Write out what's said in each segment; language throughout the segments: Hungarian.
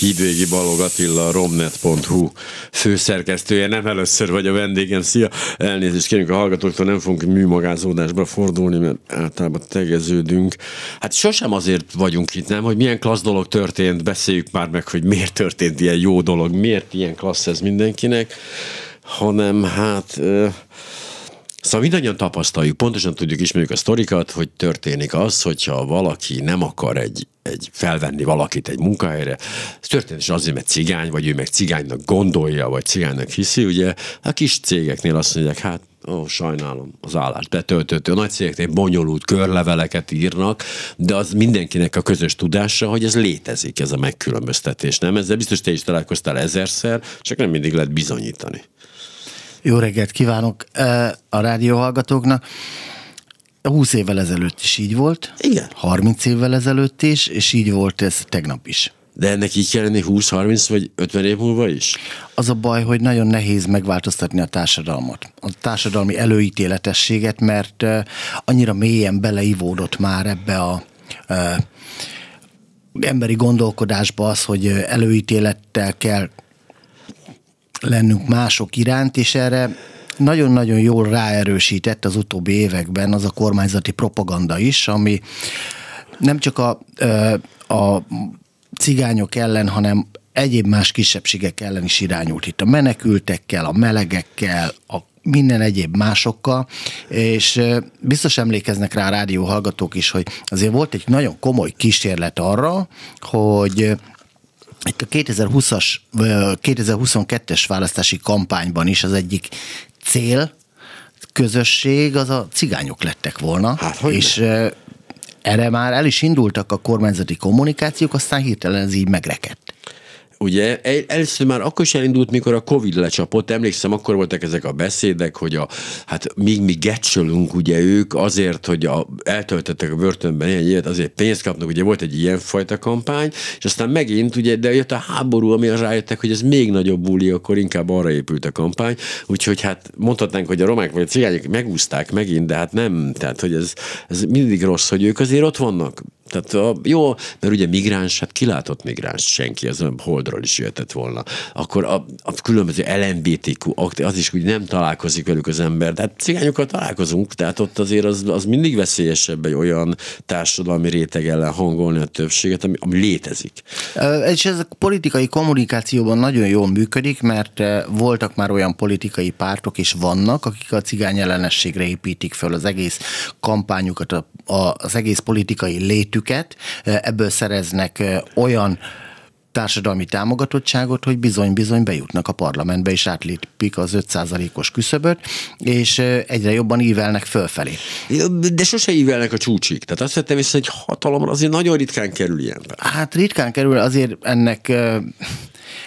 Hídvégi Balog Attila, romnet.hu főszerkesztője, nem először vagy a vendégem. Szia! Elnézést kérünk a hallgatóktól, nem fogunk műmagázódásba fordulni, mert általában tegeződünk. Hát sosem azért vagyunk itt, nem, hogy milyen klassz dolog történt, beszéljük már meg, hogy miért történt ilyen jó dolog, miért ilyen klassz ez mindenkinek, hanem hát... Szóval mindannyian tapasztaljuk, pontosan tudjuk, ismerjük a sztorikat, hogy történik az, hogyha valaki nem akar egy, egy felvenni valakit egy munkahelyre, ez történik azért, mert cigány, vagy ő meg cigánynak gondolja, vagy cigánynak hiszi, ugye a kis cégeknél azt mondják, hát ó, sajnálom, az állást betöltött. A nagy cégeknél bonyolult körleveleket írnak, de az mindenkinek a közös tudása, hogy ez létezik, ez a megkülönböztetés, nem? Ezzel biztos te is találkoztál ezerszer, csak nem mindig lehet bizonyítani. Jó reggelt kívánok a rádióhallgatóknak. 20 évvel ezelőtt is így volt. Igen. 30 évvel ezelőtt is, és így volt ez tegnap is. De ennek így kell lenni 20-30 vagy 50 év múlva is? Az a baj, hogy nagyon nehéz megváltoztatni a társadalmat. A társadalmi előítéletességet, mert annyira mélyen beleivódott már ebbe a emberi gondolkodásba az, hogy előítélettel kell lennünk mások iránt, és erre nagyon-nagyon jól ráerősített az utóbbi években az a kormányzati propaganda is, ami nem csak a, a cigányok ellen, hanem egyéb más kisebbségek ellen is irányult itt. A menekültekkel, a melegekkel, a minden egyéb másokkal, és biztos emlékeznek rá a rádió hallgatók is, hogy azért volt egy nagyon komoly kísérlet arra, hogy itt a 2020-as, 2022-es választási kampányban is az egyik cél, közösség az a cigányok lettek volna. Hát, hogy és ne? erre már el is indultak a kormányzati kommunikációk, aztán hirtelen ez így megrekedt ugye először már akkor is elindult, mikor a Covid lecsapott, emlékszem, akkor voltak ezek a beszédek, hogy a, hát míg mi gecsölünk, ugye ők azért, hogy a, eltöltettek a börtönben ilyen évet, azért pénzt kapnak, ugye volt egy ilyen fajta kampány, és aztán megint, ugye, de jött a háború, ami rájöttek, hogy ez még nagyobb buli, akkor inkább arra épült a kampány, úgyhogy hát mondhatnánk, hogy a romák vagy a cigányok megúzták megint, de hát nem, tehát hogy ez, ez mindig rossz, hogy ők azért ott vannak, tehát jó, mert ugye migráns, hát kilátott migráns senki, az holdról is jöhetett volna. Akkor a, a különböző LMBTQ, az is úgy nem találkozik velük az ember, de hát cigányokkal találkozunk, tehát ott azért az, az mindig veszélyesebb egy olyan társadalmi réteg ellen hangolni a többséget, ami, ami létezik. És ez a politikai kommunikációban nagyon jól működik, mert voltak már olyan politikai pártok, és vannak, akik a cigány ellenességre építik föl az egész kampányukat, a, a, az egész politikai létük létüket, ebből szereznek olyan társadalmi támogatottságot, hogy bizony-bizony bejutnak a parlamentbe, és átlépik az 5%-os küszöböt, és egyre jobban ívelnek fölfelé. De sose ívelnek a csúcsig. Tehát azt vettem vissza, hogy hatalomra azért nagyon ritkán kerül ilyen. Hát ritkán kerül, azért ennek,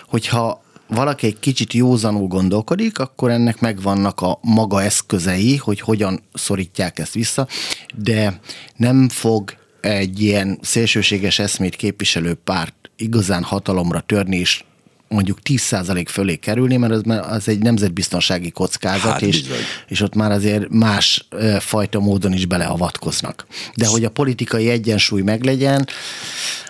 hogyha valaki egy kicsit józanul gondolkodik, akkor ennek megvannak a maga eszközei, hogy hogyan szorítják ezt vissza, de nem fog egy ilyen szélsőséges eszmét képviselő párt igazán hatalomra törni, és mondjuk 10% fölé kerülni, mert az, az egy nemzetbiztonsági kockázat, hát, és, és ott már azért más fajta módon is beleavatkoznak. De hogy a politikai egyensúly meglegyen,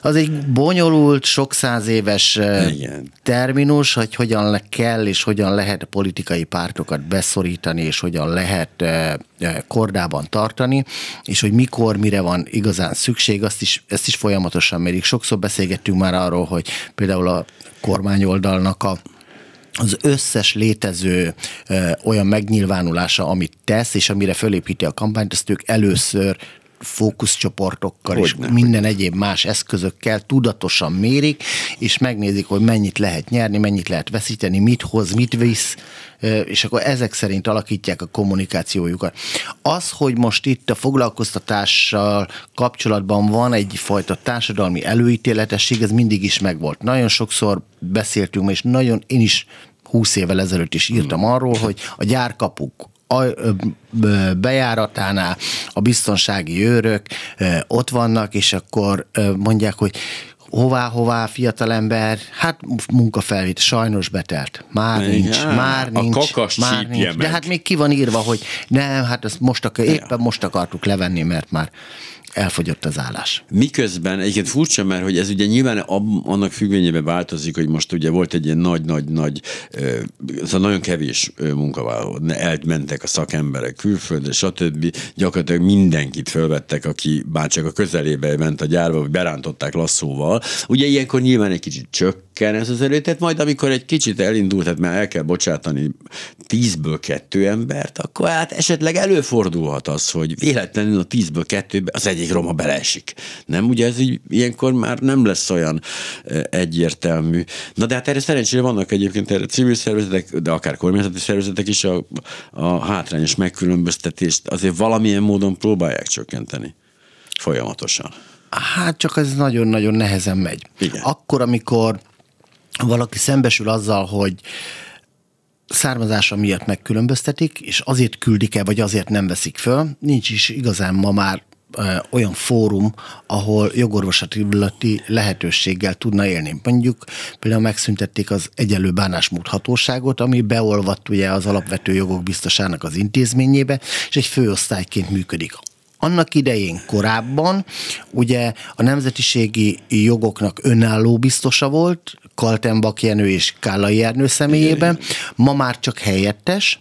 az egy bonyolult, sok száz éves Igen. terminus, hogy hogyan kell és hogyan lehet a politikai pártokat beszorítani, és hogyan lehet kordában tartani, és hogy mikor, mire van igazán szükség, azt is, ezt is folyamatosan mérik. Sokszor beszélgettünk már arról, hogy például a kormányoldalnak a az összes létező ö, olyan megnyilvánulása, amit tesz, és amire fölépíti a kampányt, azt ők először fókuszcsoportokkal hogy és ne, minden hogy egyéb más eszközökkel tudatosan mérik, és megnézik, hogy mennyit lehet nyerni, mennyit lehet veszíteni, mit hoz, mit visz, és akkor ezek szerint alakítják a kommunikációjukat. Az, hogy most itt a foglalkoztatással kapcsolatban van egyfajta társadalmi előítéletesség, ez mindig is megvolt. Nagyon sokszor beszéltünk, és nagyon én is 20 évvel ezelőtt is írtam hmm. arról, hogy a gyárkapuk bejáratánál a biztonsági őrök ott vannak, és akkor mondják, hogy hová-hová fiatalember, hát munkafelvét sajnos betelt. Már Igen, nincs, már a nincs. kakas már nincs. meg. De hát még ki van írva, hogy nem, hát ezt most akar, éppen most akartuk levenni, mert már elfogyott az állás. Miközben egyébként furcsa, mert hogy ez ugye nyilván ab- annak függvényében változik, hogy most ugye volt egy ilyen nagy-nagy-nagy, a nagyon kevés munkavállaló, elmentek a szakemberek külföldre, stb. Gyakorlatilag mindenkit fölvettek, aki bárcsak a közelébe ment a gyárba, vagy berántották lasszóval. Ugye ilyenkor nyilván egy kicsit csökken ez az előtet, majd amikor egy kicsit elindult, hát már el kell bocsátani tízből kettő embert, akkor hát esetleg előfordulhat az, hogy véletlenül a tízből kettőbe az egyik roma beleesik. Nem? Ugye ez így, ilyenkor már nem lesz olyan eh, egyértelmű. Na de hát erre szerencsére vannak egyébként erre civil szervezetek, de akár kormányzati szervezetek is a, a hátrányos megkülönböztetést azért valamilyen módon próbálják csökkenteni. Folyamatosan. Hát csak ez nagyon-nagyon nehezen megy. Igen. Akkor, amikor valaki szembesül azzal, hogy származása miatt megkülönböztetik, és azért küldik el, vagy azért nem veszik föl, nincs is igazán ma már olyan fórum, ahol jogorvoslati lehetőséggel tudna élni. Mondjuk például megszüntették az egyenlő bánásmód hatóságot, ami beolvadt ugye az alapvető jogok biztosának az intézményébe, és egy főosztályként működik annak idején korábban ugye a nemzetiségi jogoknak önálló biztosa volt, Kaltenbach Jenő és Kállai Ernő személyében, ma már csak helyettes.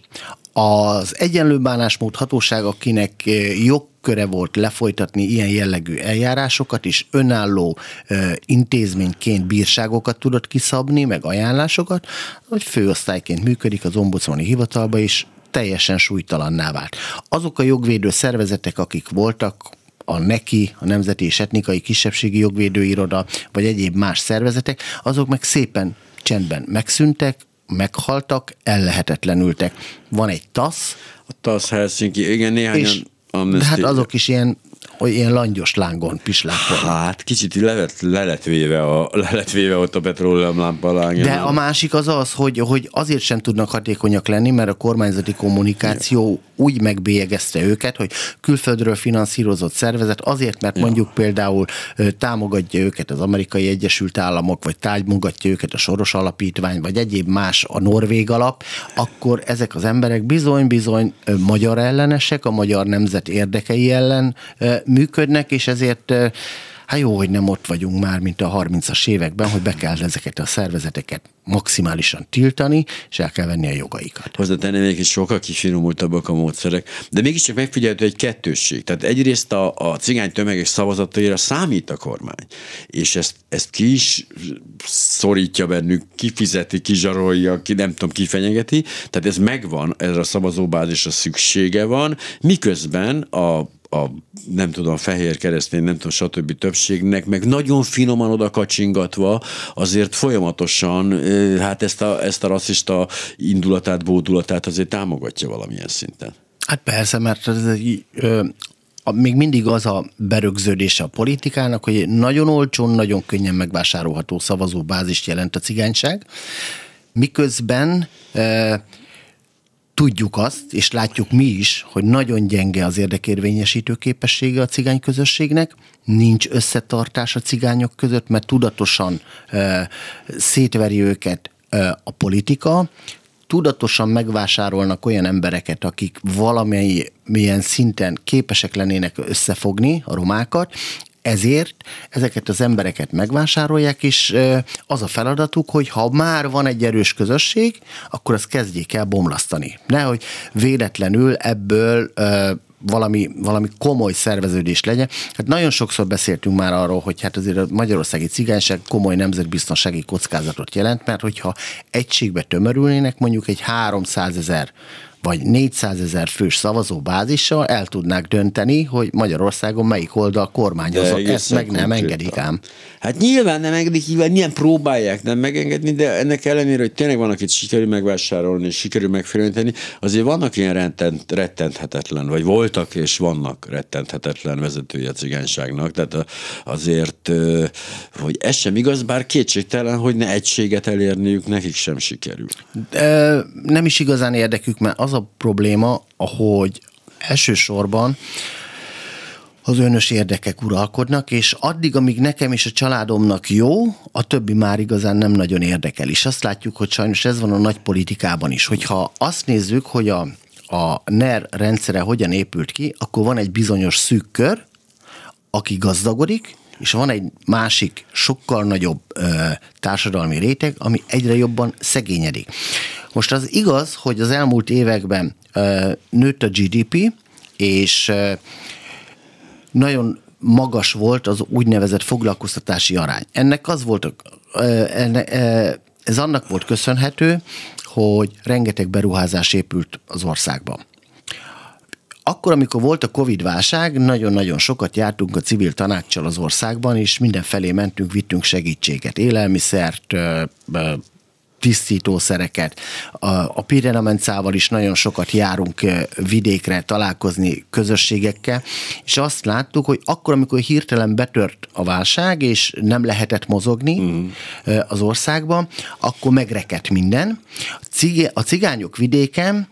Az egyenlő bánásmód hatóság, akinek eh, jogköre volt lefolytatni ilyen jellegű eljárásokat, és önálló ö, intézményként bírságokat tudott kiszabni, meg ajánlásokat, hogy főosztályként működik az ombudsmani hivatalba is, teljesen súlytalanná vált. Azok a jogvédő szervezetek, akik voltak, a NEKI, a Nemzeti és Etnikai Kisebbségi Jogvédő Iroda, vagy egyéb más szervezetek, azok meg szépen csendben megszűntek, meghaltak, ellehetetlenültek. Van egy TASZ, A TASZ Helsinki, igen, néhányan és de hát azok is ilyen, ilyen langyos lángon pislákolnak. Hát kicsit le lett, le lett véve, a, le lett véve ott a petróleumlámpa lángja. De a másik az az, hogy, hogy azért sem tudnak hatékonyak lenni, mert a kormányzati kommunikáció úgy megbélyegezte őket, hogy külföldről finanszírozott szervezet, azért, mert mondjuk például támogatja őket az amerikai Egyesült Államok, vagy támogatja őket a Soros Alapítvány, vagy egyéb más a Norvég alap, akkor ezek az emberek bizony-bizony magyar ellenesek, a magyar nemzet érdekei ellen működnek, és ezért Hát jó, hogy nem ott vagyunk már, mint a 30-as években, hogy be kell ezeket a szervezeteket maximálisan tiltani, és el kell venni a jogaikat. Hozzátenni még is sokkal kifinomultabbak a módszerek, de mégiscsak megfigyelhető egy kettősség. Tehát egyrészt a, a cigány tömegek szavazataira számít a kormány, és ezt, ezt ki is szorítja bennük, kifizeti, kizsarolja, ki nem tudom, kifenyegeti, tehát ez megvan, ez a szavazóbázisra szüksége van, miközben a a nem tudom, fehér keresztény, nem tudom, stb. többségnek, meg nagyon finoman oda kacsingatva, azért folyamatosan hát ezt a, ezt a rasszista indulatát, bódulatát azért támogatja valamilyen szinten. Hát persze, mert ez egy, ö, a, még mindig az a berögződése a politikának, hogy nagyon olcsón, nagyon könnyen megvásárolható szavazóbázist jelent a cigányság, miközben ö, tudjuk azt, és látjuk mi is, hogy nagyon gyenge az érdekérvényesítő képessége a cigány közösségnek, nincs összetartás a cigányok között, mert tudatosan ö, szétveri őket ö, a politika, tudatosan megvásárolnak olyan embereket, akik valamilyen szinten képesek lennének összefogni a romákat, ezért ezeket az embereket megvásárolják, és az a feladatuk, hogy ha már van egy erős közösség, akkor azt kezdjék el bomlasztani. Nehogy véletlenül ebből valami, valami komoly szerveződés legyen. Hát nagyon sokszor beszéltünk már arról, hogy hát azért a magyarországi cigányság komoly nemzetbiztonsági kockázatot jelent, mert hogyha egységbe tömörülnének mondjuk egy 300 ezer vagy 400 ezer fős szavazóbázissal el tudnák dönteni, hogy Magyarországon melyik oldal kormányozza. Ezt meg nem konkrétan. engedik ám. Hát nyilván nem engedik, nyilván milyen próbálják nem megengedni, de ennek ellenére, hogy tényleg vannak itt sikerül megvásárolni, és sikerül megfélőnteni, azért vannak ilyen rettent, rettenthetetlen, vagy voltak és vannak rettenthetetlen vezetője a cigányságnak, tehát azért, hogy ez sem igaz, bár kétségtelen, hogy ne egységet elérniük, nekik sem sikerül. Ö, nem is igazán érdekük, mert az a probléma, hogy elsősorban az önös érdekek uralkodnak, és addig, amíg nekem és a családomnak jó, a többi már igazán nem nagyon érdekel. És azt látjuk, hogy sajnos ez van a nagy politikában is, hogyha azt nézzük, hogy a, a NER rendszere hogyan épült ki, akkor van egy bizonyos szűk kör, aki gazdagodik, és van egy másik, sokkal nagyobb ö, társadalmi réteg, ami egyre jobban szegényedik. Most az igaz, hogy az elmúlt években ö, nőtt a GDP, és ö, nagyon magas volt az úgynevezett foglalkoztatási arány. Ennek az volt, ez annak volt köszönhető, hogy rengeteg beruházás épült az országban. Akkor, amikor volt a Covid-válság, nagyon-nagyon sokat jártunk a civil tanácssal az országban, és mindenfelé mentünk, vittünk segítséget, élelmiszert, tisztítószereket. A, a Pirenamencával is nagyon sokat járunk vidékre találkozni közösségekkel, és azt láttuk, hogy akkor, amikor hirtelen betört a válság, és nem lehetett mozogni mm. az országban, akkor megrekedt minden. A cigányok vidéken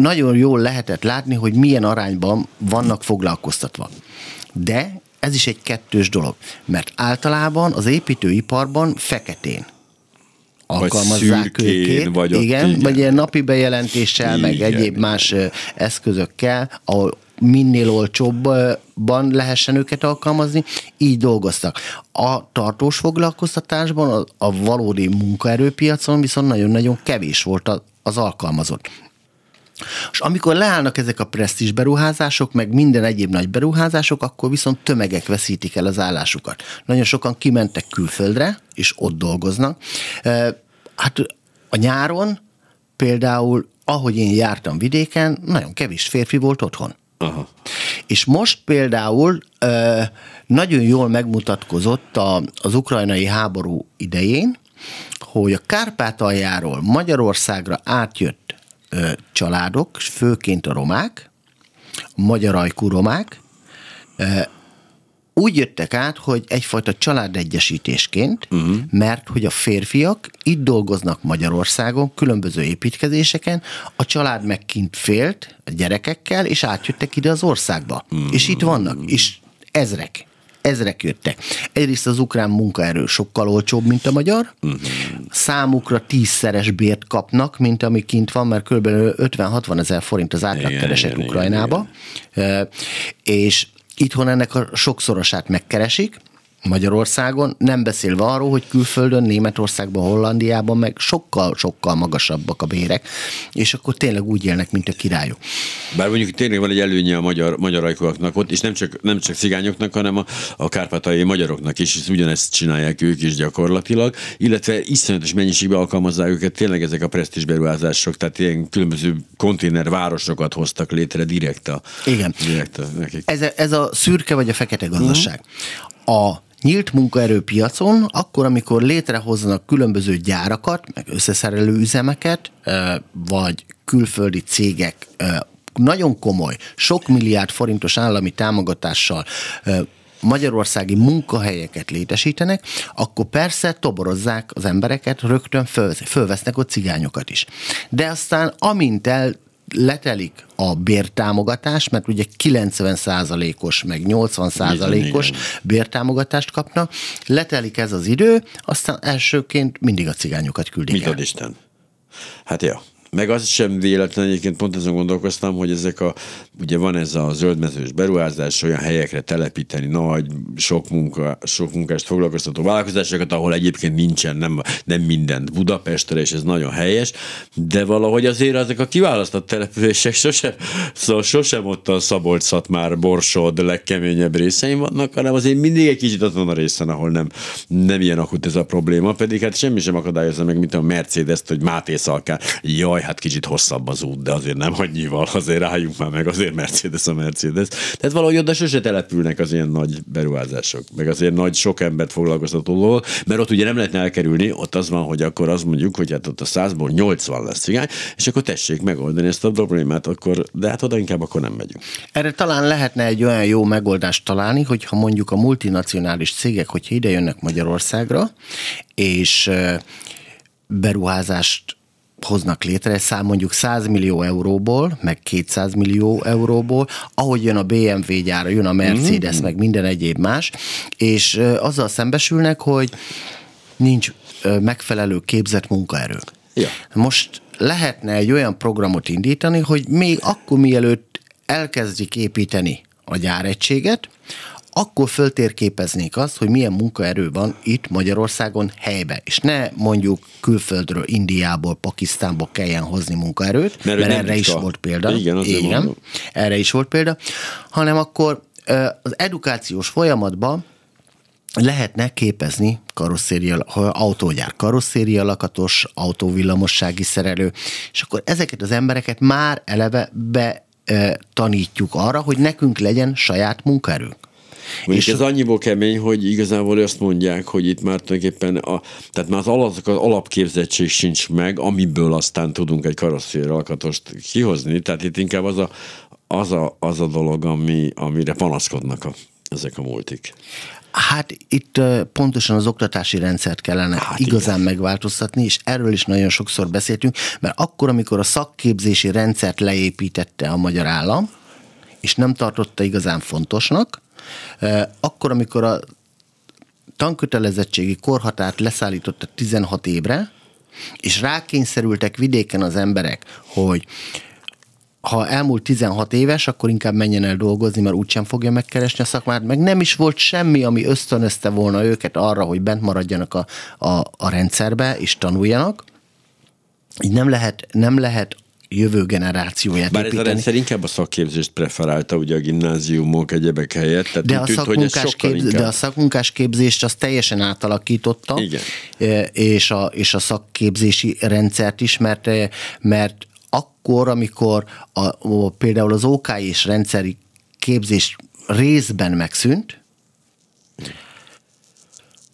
nagyon jól lehetett látni, hogy milyen arányban vannak foglalkoztatva. De ez is egy kettős dolog, mert általában az építőiparban feketén alkalmazzák vagy őket. Vagy ott, igen, igen, vagy ilyen napi bejelentéssel, igen, meg egyéb igen. más eszközökkel, ahol minél olcsóbban lehessen őket alkalmazni, így dolgoztak. A tartós foglalkoztatásban, a, a valódi munkaerőpiacon viszont nagyon-nagyon kevés volt az alkalmazott. És amikor leállnak ezek a presztis beruházások, meg minden egyéb nagy beruházások, akkor viszont tömegek veszítik el az állásukat. Nagyon sokan kimentek külföldre, és ott dolgoznak. Hát a nyáron például, ahogy én jártam vidéken, nagyon kevés férfi volt otthon. Aha. És most például nagyon jól megmutatkozott az ukrajnai háború idején, hogy a Kárpátaljáról Magyarországra átjött családok, főként a romák, magyar ajkú romák, úgy jöttek át, hogy egyfajta családegyesítésként, uh-huh. mert hogy a férfiak itt dolgoznak Magyarországon, különböző építkezéseken, a család meg kint félt a gyerekekkel, és átjöttek ide az országba. Uh-huh. És itt vannak, és ezrek ezrek jöttek. Egyrészt az ukrán munkaerő sokkal olcsóbb, mint a magyar. Uh-huh. Számukra tízszeres bért kapnak, mint ami kint van, mert kb. 50-60 ezer forint az átlagkereset Ukrajnába. Igen, igen. És itthon ennek a sokszorosát megkeresik, Magyarországon, nem beszélve arról, hogy külföldön, Németországban, Hollandiában meg sokkal-sokkal magasabbak a bérek, és akkor tényleg úgy élnek, mint a királyok. Bár mondjuk tényleg van egy előnye a magyar, magyar ajkúaknak ott, és nem csak, nem csak cigányoknak, hanem a, a kárpátai magyaroknak is, és ugyanezt csinálják ők is gyakorlatilag, illetve iszonyatos mennyiségben alkalmazzák őket tényleg ezek a presztis beruházások, tehát ilyen különböző konténervárosokat hoztak létre direkt a, Igen. Direkt a, nekik. Ez, a, ez a szürke vagy a fekete gazdaság. Uh-huh. A nyílt munkaerőpiacon, akkor, amikor létrehoznak különböző gyárakat, meg összeszerelő üzemeket, vagy külföldi cégek nagyon komoly, sok milliárd forintos állami támogatással magyarországi munkahelyeket létesítenek, akkor persze toborozzák az embereket, rögtön fölvesznek ott cigányokat is. De aztán amint el letelik a bértámogatás, mert ugye 90%-os, meg 80%-os bértámogatást kapnak, letelik ez az idő, aztán elsőként mindig a cigányokat küldik Mit el. Isten? Hát jó. Meg az sem véletlen, egyébként pont azon gondolkoztam, hogy ezek a, ugye van ez a zöldmezős beruházás, olyan helyekre telepíteni nagy, sok, munka, sok munkást foglalkoztató vállalkozásokat, ahol egyébként nincsen nem, nem mindent Budapestre, és ez nagyon helyes, de valahogy azért ezek a kiválasztott települések sosem, szóval sosem ott a szabolcs már Borsod legkeményebb részein vannak, hanem azért mindig egy kicsit azon a részen, ahol nem, nem ilyen akut ez a probléma, pedig hát semmi sem akadályozza meg, mint a Mercedes-t, hogy Máté Szalkán, jaj, jaj, hát kicsit hosszabb az út, de azért nem annyival, azért rájuk már meg, azért Mercedes a Mercedes. Tehát valahogy oda sose települnek az ilyen nagy beruházások, meg azért nagy sok embert foglalkoztató, mert ott ugye nem lehetne elkerülni, ott az van, hogy akkor azt mondjuk, hogy hát ott a 100-ból 80 lesz cigány, és akkor tessék megoldani ezt a problémát, akkor, de hát oda inkább akkor nem megyünk. Erre talán lehetne egy olyan jó megoldást találni, hogyha mondjuk a multinacionális cégek, hogyha ide jönnek Magyarországra, és beruházást hoznak létre, szám mondjuk 100 millió euróból, meg 200 millió euróból, ahogy jön a BMW gyára, jön a Mercedes, mm. meg minden egyéb más, és azzal szembesülnek, hogy nincs megfelelő képzett munkaerő. Ja. Most lehetne egy olyan programot indítani, hogy még akkor mielőtt elkezdik építeni a gyáregységet, akkor föltérképeznék azt, hogy milyen munkaerő van itt Magyarországon helybe, és ne mondjuk külföldről, Indiából, Pakisztánból kelljen hozni munkaerőt, mert, mert erre is a... volt példa. Igen, Igen erre is volt példa, hanem akkor az edukációs folyamatban lehetne képezni karosszéria, autógyár karosszéria lakatos, autóvillamossági szerelő, és akkor ezeket az embereket már eleve be tanítjuk arra, hogy nekünk legyen saját munkaerőnk. Mondjuk és ez annyiból kemény, hogy igazából azt mondják, hogy itt már tulajdonképpen a, tehát már az, alap, az alapképzettség sincs meg, amiből aztán tudunk egy karosszéria alkatost kihozni. Tehát itt inkább az a, az a, az a dolog, ami, amire panaszkodnak a, ezek a multik. Hát itt pontosan az oktatási rendszert kellene hát igazán igen. megváltoztatni, és erről is nagyon sokszor beszéltünk, mert akkor, amikor a szakképzési rendszert leépítette a magyar állam, és nem tartotta igazán fontosnak, akkor, amikor a tankötelezettségi korhatárt leszállította 16 évre, és rákényszerültek vidéken az emberek, hogy ha elmúlt 16 éves, akkor inkább menjen el dolgozni, mert úgysem fogja megkeresni a szakmát, meg nem is volt semmi, ami ösztönözte volna őket arra, hogy bent maradjanak a, a, a rendszerbe és tanuljanak. Így nem lehet, nem lehet jövő generációját Bár építeni. ez a rendszer inkább a szakképzést preferálta, ugye a gimnáziumok egyebek helyett. Tehát de, a tűnt, hogy képz, inkább... de a szakmunkás képzést az teljesen átalakította, Igen. E, és a, és a szakképzési rendszert is, mert, e, mert akkor, amikor a, a, például az OK és rendszeri képzés részben megszűnt,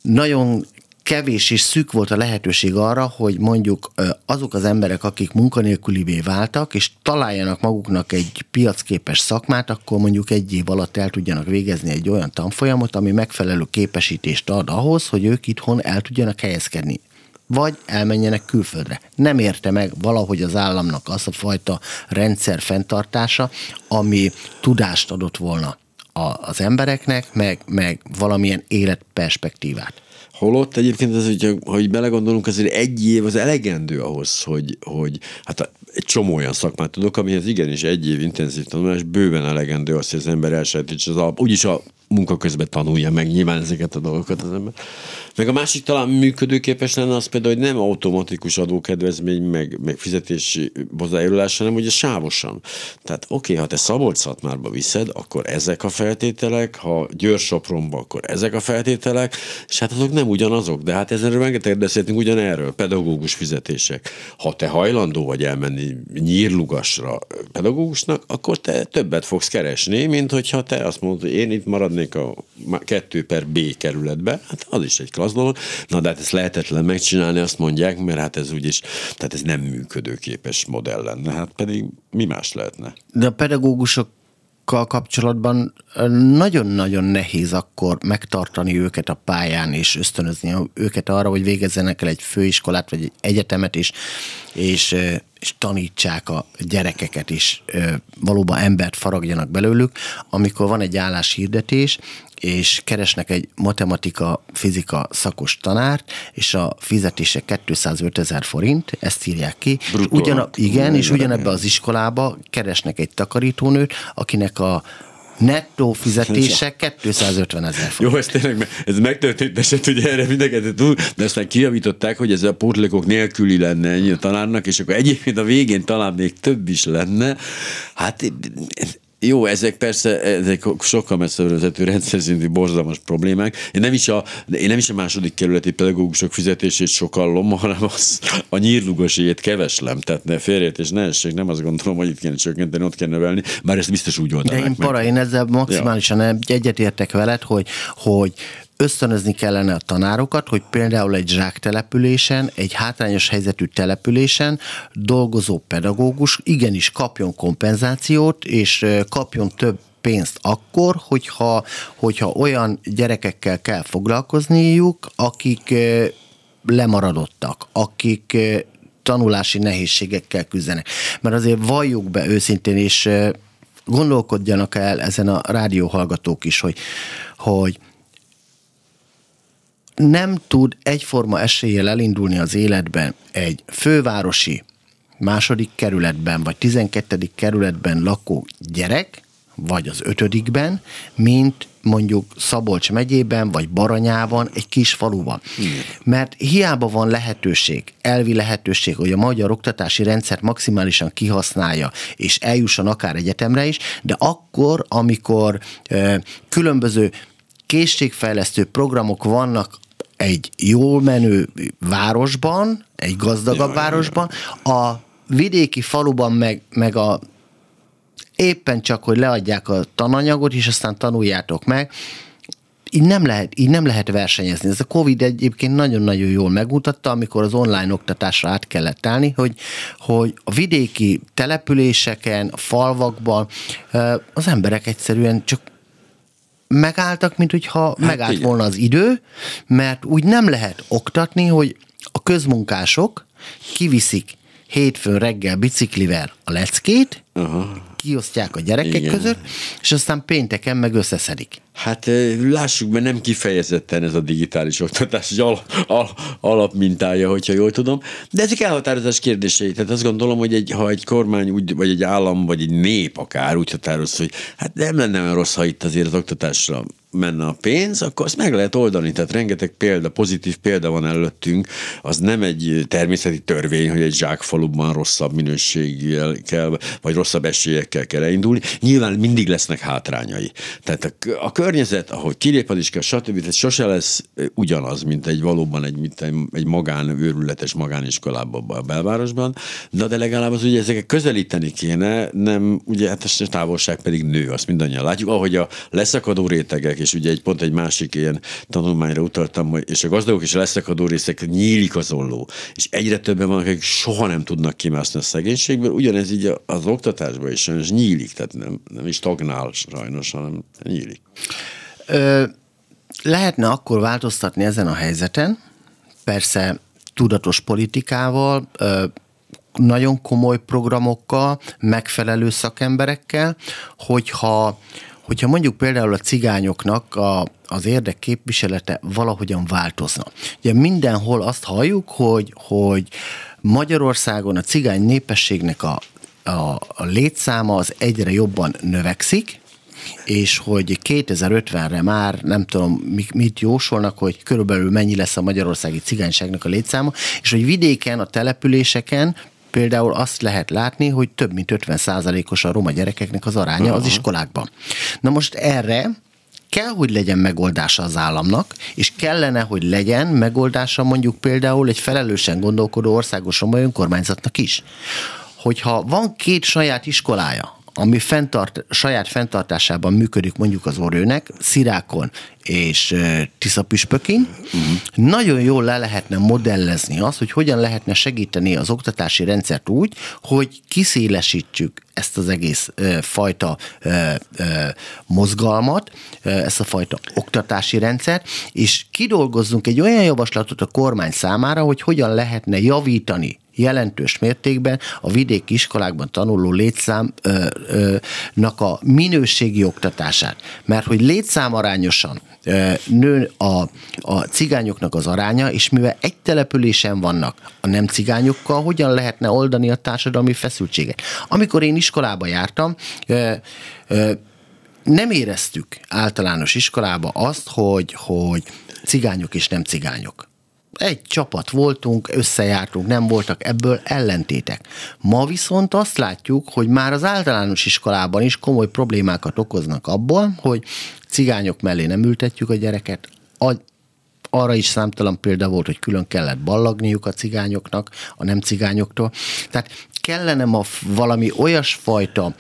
nagyon kevés és szűk volt a lehetőség arra, hogy mondjuk azok az emberek, akik munkanélkülivé váltak, és találjanak maguknak egy piacképes szakmát, akkor mondjuk egy év alatt el tudjanak végezni egy olyan tanfolyamot, ami megfelelő képesítést ad ahhoz, hogy ők itthon el tudjanak helyezkedni vagy elmenjenek külföldre. Nem érte meg valahogy az államnak az a fajta rendszer fenntartása, ami tudást adott volna az embereknek, meg, meg valamilyen életperspektívát. Holott egyébként az, hogy, hogy belegondolunk, azért egy év az elegendő ahhoz, hogy, hogy hát egy csomó olyan szakmát tudok, amihez igenis egy év intenzív tanulás bőven elegendő az, hogy az ember elsajátítsa az alap. Úgyis a munka közben tanulja meg nyilván ezeket a dolgokat az ember. Meg a másik talán működőképes lenne az például, hogy nem automatikus adókedvezmény, meg, meg fizetési hozzájárulás, hanem ugye sávosan. Tehát oké, okay, ha te szabolcs márba viszed, akkor ezek a feltételek, ha Győr-Sopronba, akkor ezek a feltételek, és hát azok nem ugyanazok, de hát ezenről rengeteg beszéltünk ugyanerről, pedagógus fizetések. Ha te hajlandó vagy elmenni nyírlugasra pedagógusnak, akkor te többet fogsz keresni, mint hogyha te azt mondod, hogy én itt maradnék a kettő per B kerületbe, hát az is egy klassz dolog. Na de hát ezt lehetetlen megcsinálni, azt mondják, mert hát ez úgyis, tehát ez nem működőképes modell lenne, hát pedig mi más lehetne? De a pedagógusok kapcsolatban nagyon-nagyon nehéz akkor megtartani őket a pályán, és ösztönözni őket arra, hogy végezzenek el egy főiskolát, vagy egy egyetemet, és, és, és tanítsák a gyerekeket, és valóban embert faragjanak belőlük, amikor van egy álláshirdetés, és keresnek egy matematika, fizika szakos tanárt, és a fizetése 205 ezer forint, ezt írják ki. ugyan, igen, és ugyanebbe az iskolába keresnek egy takarítónőt, akinek a nettó fizetése 250 ezer forint. Jó, ez tényleg, ez megtörtént eset, ugye erre mindenket túl, de aztán kijavították, hogy ez a pótlékok nélküli lenne ennyi a tanárnak, és akkor egyébként a végén talán még több is lenne. Hát jó, ezek persze, ezek sokkal messzebbre vezető rendszer szintű borzalmas problémák. Én nem is a, én nem is a második kerületi pedagógusok fizetését sokallom, hanem az, a nyírlugoséjét keveslem. Tehát ne férjét és ne essék, nem azt gondolom, hogy itt kéne csökkenteni, ott kell növelni, bár ezt biztos úgy oldanák De én para, én ezzel maximálisan ja. egyetértek veled, hogy, hogy ösztönözni kellene a tanárokat, hogy például egy zsáktelepülésen, egy hátrányos helyzetű településen dolgozó pedagógus igenis kapjon kompenzációt, és kapjon több pénzt akkor, hogyha, hogyha olyan gyerekekkel kell foglalkozniuk, akik lemaradottak, akik tanulási nehézségekkel küzdenek. Mert azért valljuk be őszintén, és gondolkodjanak el ezen a rádióhallgatók is, hogy, hogy nem tud egyforma eséllyel elindulni az életben egy fővárosi második kerületben vagy tizenkettedik kerületben lakó gyerek, vagy az ötödikben, mint mondjuk Szabolcs megyében, vagy Baranyában, egy kis faluban. Igen. Mert hiába van lehetőség, elvi lehetőség, hogy a magyar oktatási rendszert maximálisan kihasználja, és eljusson akár egyetemre is, de akkor, amikor e, különböző készségfejlesztő programok vannak egy jól menő városban, egy gazdagabb ja, városban, a vidéki faluban meg, meg a éppen csak, hogy leadják a tananyagot, és aztán tanuljátok meg, így nem, lehet, így nem lehet versenyezni. Ez a Covid egyébként nagyon-nagyon jól megmutatta, amikor az online oktatásra át kellett állni, hogy, hogy a vidéki településeken, a falvakban az emberek egyszerűen csak megálltak, mint hogyha hát megállt igen. volna az idő, mert úgy nem lehet oktatni, hogy a közmunkások kiviszik hétfőn reggel biciklivel a leckét, uh-huh. kiosztják a gyerekek Igen. között, és aztán pénteken meg összeszedik. Hát lássuk be, nem kifejezetten ez a digitális oktatás egy al, al, alapmintája, hogyha jól tudom, de ezek elhatározás kérdései. Tehát azt gondolom, hogy egy, ha egy kormány, úgy, vagy egy állam, vagy egy nép akár úgy határoz, hogy hát nem lenne olyan rossz, ha itt azért az oktatásra menne a pénz, akkor azt meg lehet oldani. Tehát rengeteg példa, pozitív példa van előttünk. Az nem egy természeti törvény, hogy egy zsákfaluban rosszabb minőséggel kell, vagy rosszabb esélyekkel kell elindulni. Nyilván mindig lesznek hátrányai. Tehát a, a környezet, ahogy kiléped is kell, stb. Tehát sose lesz ugyanaz, mint egy valóban egy, mint egy, egy magán, őrületes magániskolában a belvárosban. Na de legalább az ugye ezeket közelíteni kéne, nem, ugye hát a távolság pedig nő, azt mindannyian látjuk, ahogy a leszakadó rétegek és ugye egy pont egy másik ilyen tanulmányra utaltam, hogy és a gazdagok és a leszakadó részek nyílik az olló, és egyre többen vannak, akik soha nem tudnak kimászni a szegénységből, ugyanez így az oktatásban is sajnos nyílik, tehát nem, nem is tagnál sajnos, hanem nyílik. Ö, lehetne akkor változtatni ezen a helyzeten, persze tudatos politikával, ö, nagyon komoly programokkal, megfelelő szakemberekkel, hogyha hogyha mondjuk például a cigányoknak a, az érdekképviselete valahogyan változna. Ugye mindenhol azt halljuk, hogy, hogy Magyarországon a cigány népességnek a, a, a létszáma az egyre jobban növekszik, és hogy 2050-re már nem tudom, mit jósolnak, hogy körülbelül mennyi lesz a magyarországi cigányságnak a létszáma, és hogy vidéken, a településeken például azt lehet látni, hogy több mint 50 os a roma gyerekeknek az aránya uh-huh. az iskolákban. Na most erre kell, hogy legyen megoldása az államnak, és kellene, hogy legyen megoldása mondjuk például egy felelősen gondolkodó országos roma önkormányzatnak is. Hogyha van két saját iskolája, ami fenntart, saját fenntartásában működik mondjuk az orőnek, Szirákon és Tiszapüspökin, uh-huh. nagyon jól le lehetne modellezni azt, hogy hogyan lehetne segíteni az oktatási rendszert úgy, hogy kiszélesítsük ezt az egész ö, fajta ö, ö, mozgalmat, ö, ezt a fajta oktatási rendszert, és kidolgozzunk egy olyan javaslatot a kormány számára, hogy hogyan lehetne javítani jelentős mértékben a vidéki iskolákban tanuló létszámnak a minőségi oktatását. Mert hogy létszámarányosan nő a, a cigányoknak az aránya, és mivel egy településen vannak a nem cigányokkal, hogyan lehetne oldani a társadalmi feszültséget. Amikor én iskolába jártam, nem éreztük általános iskolába azt, hogy, hogy cigányok és nem cigányok egy csapat voltunk, összejártunk, nem voltak ebből ellentétek. Ma viszont azt látjuk, hogy már az általános iskolában is komoly problémákat okoznak abból, hogy cigányok mellé nem ültetjük a gyereket, a, arra is számtalan példa volt, hogy külön kellett ballagniuk a cigányoknak, a nem cigányoktól. Tehát kellene ma valami olyasfajta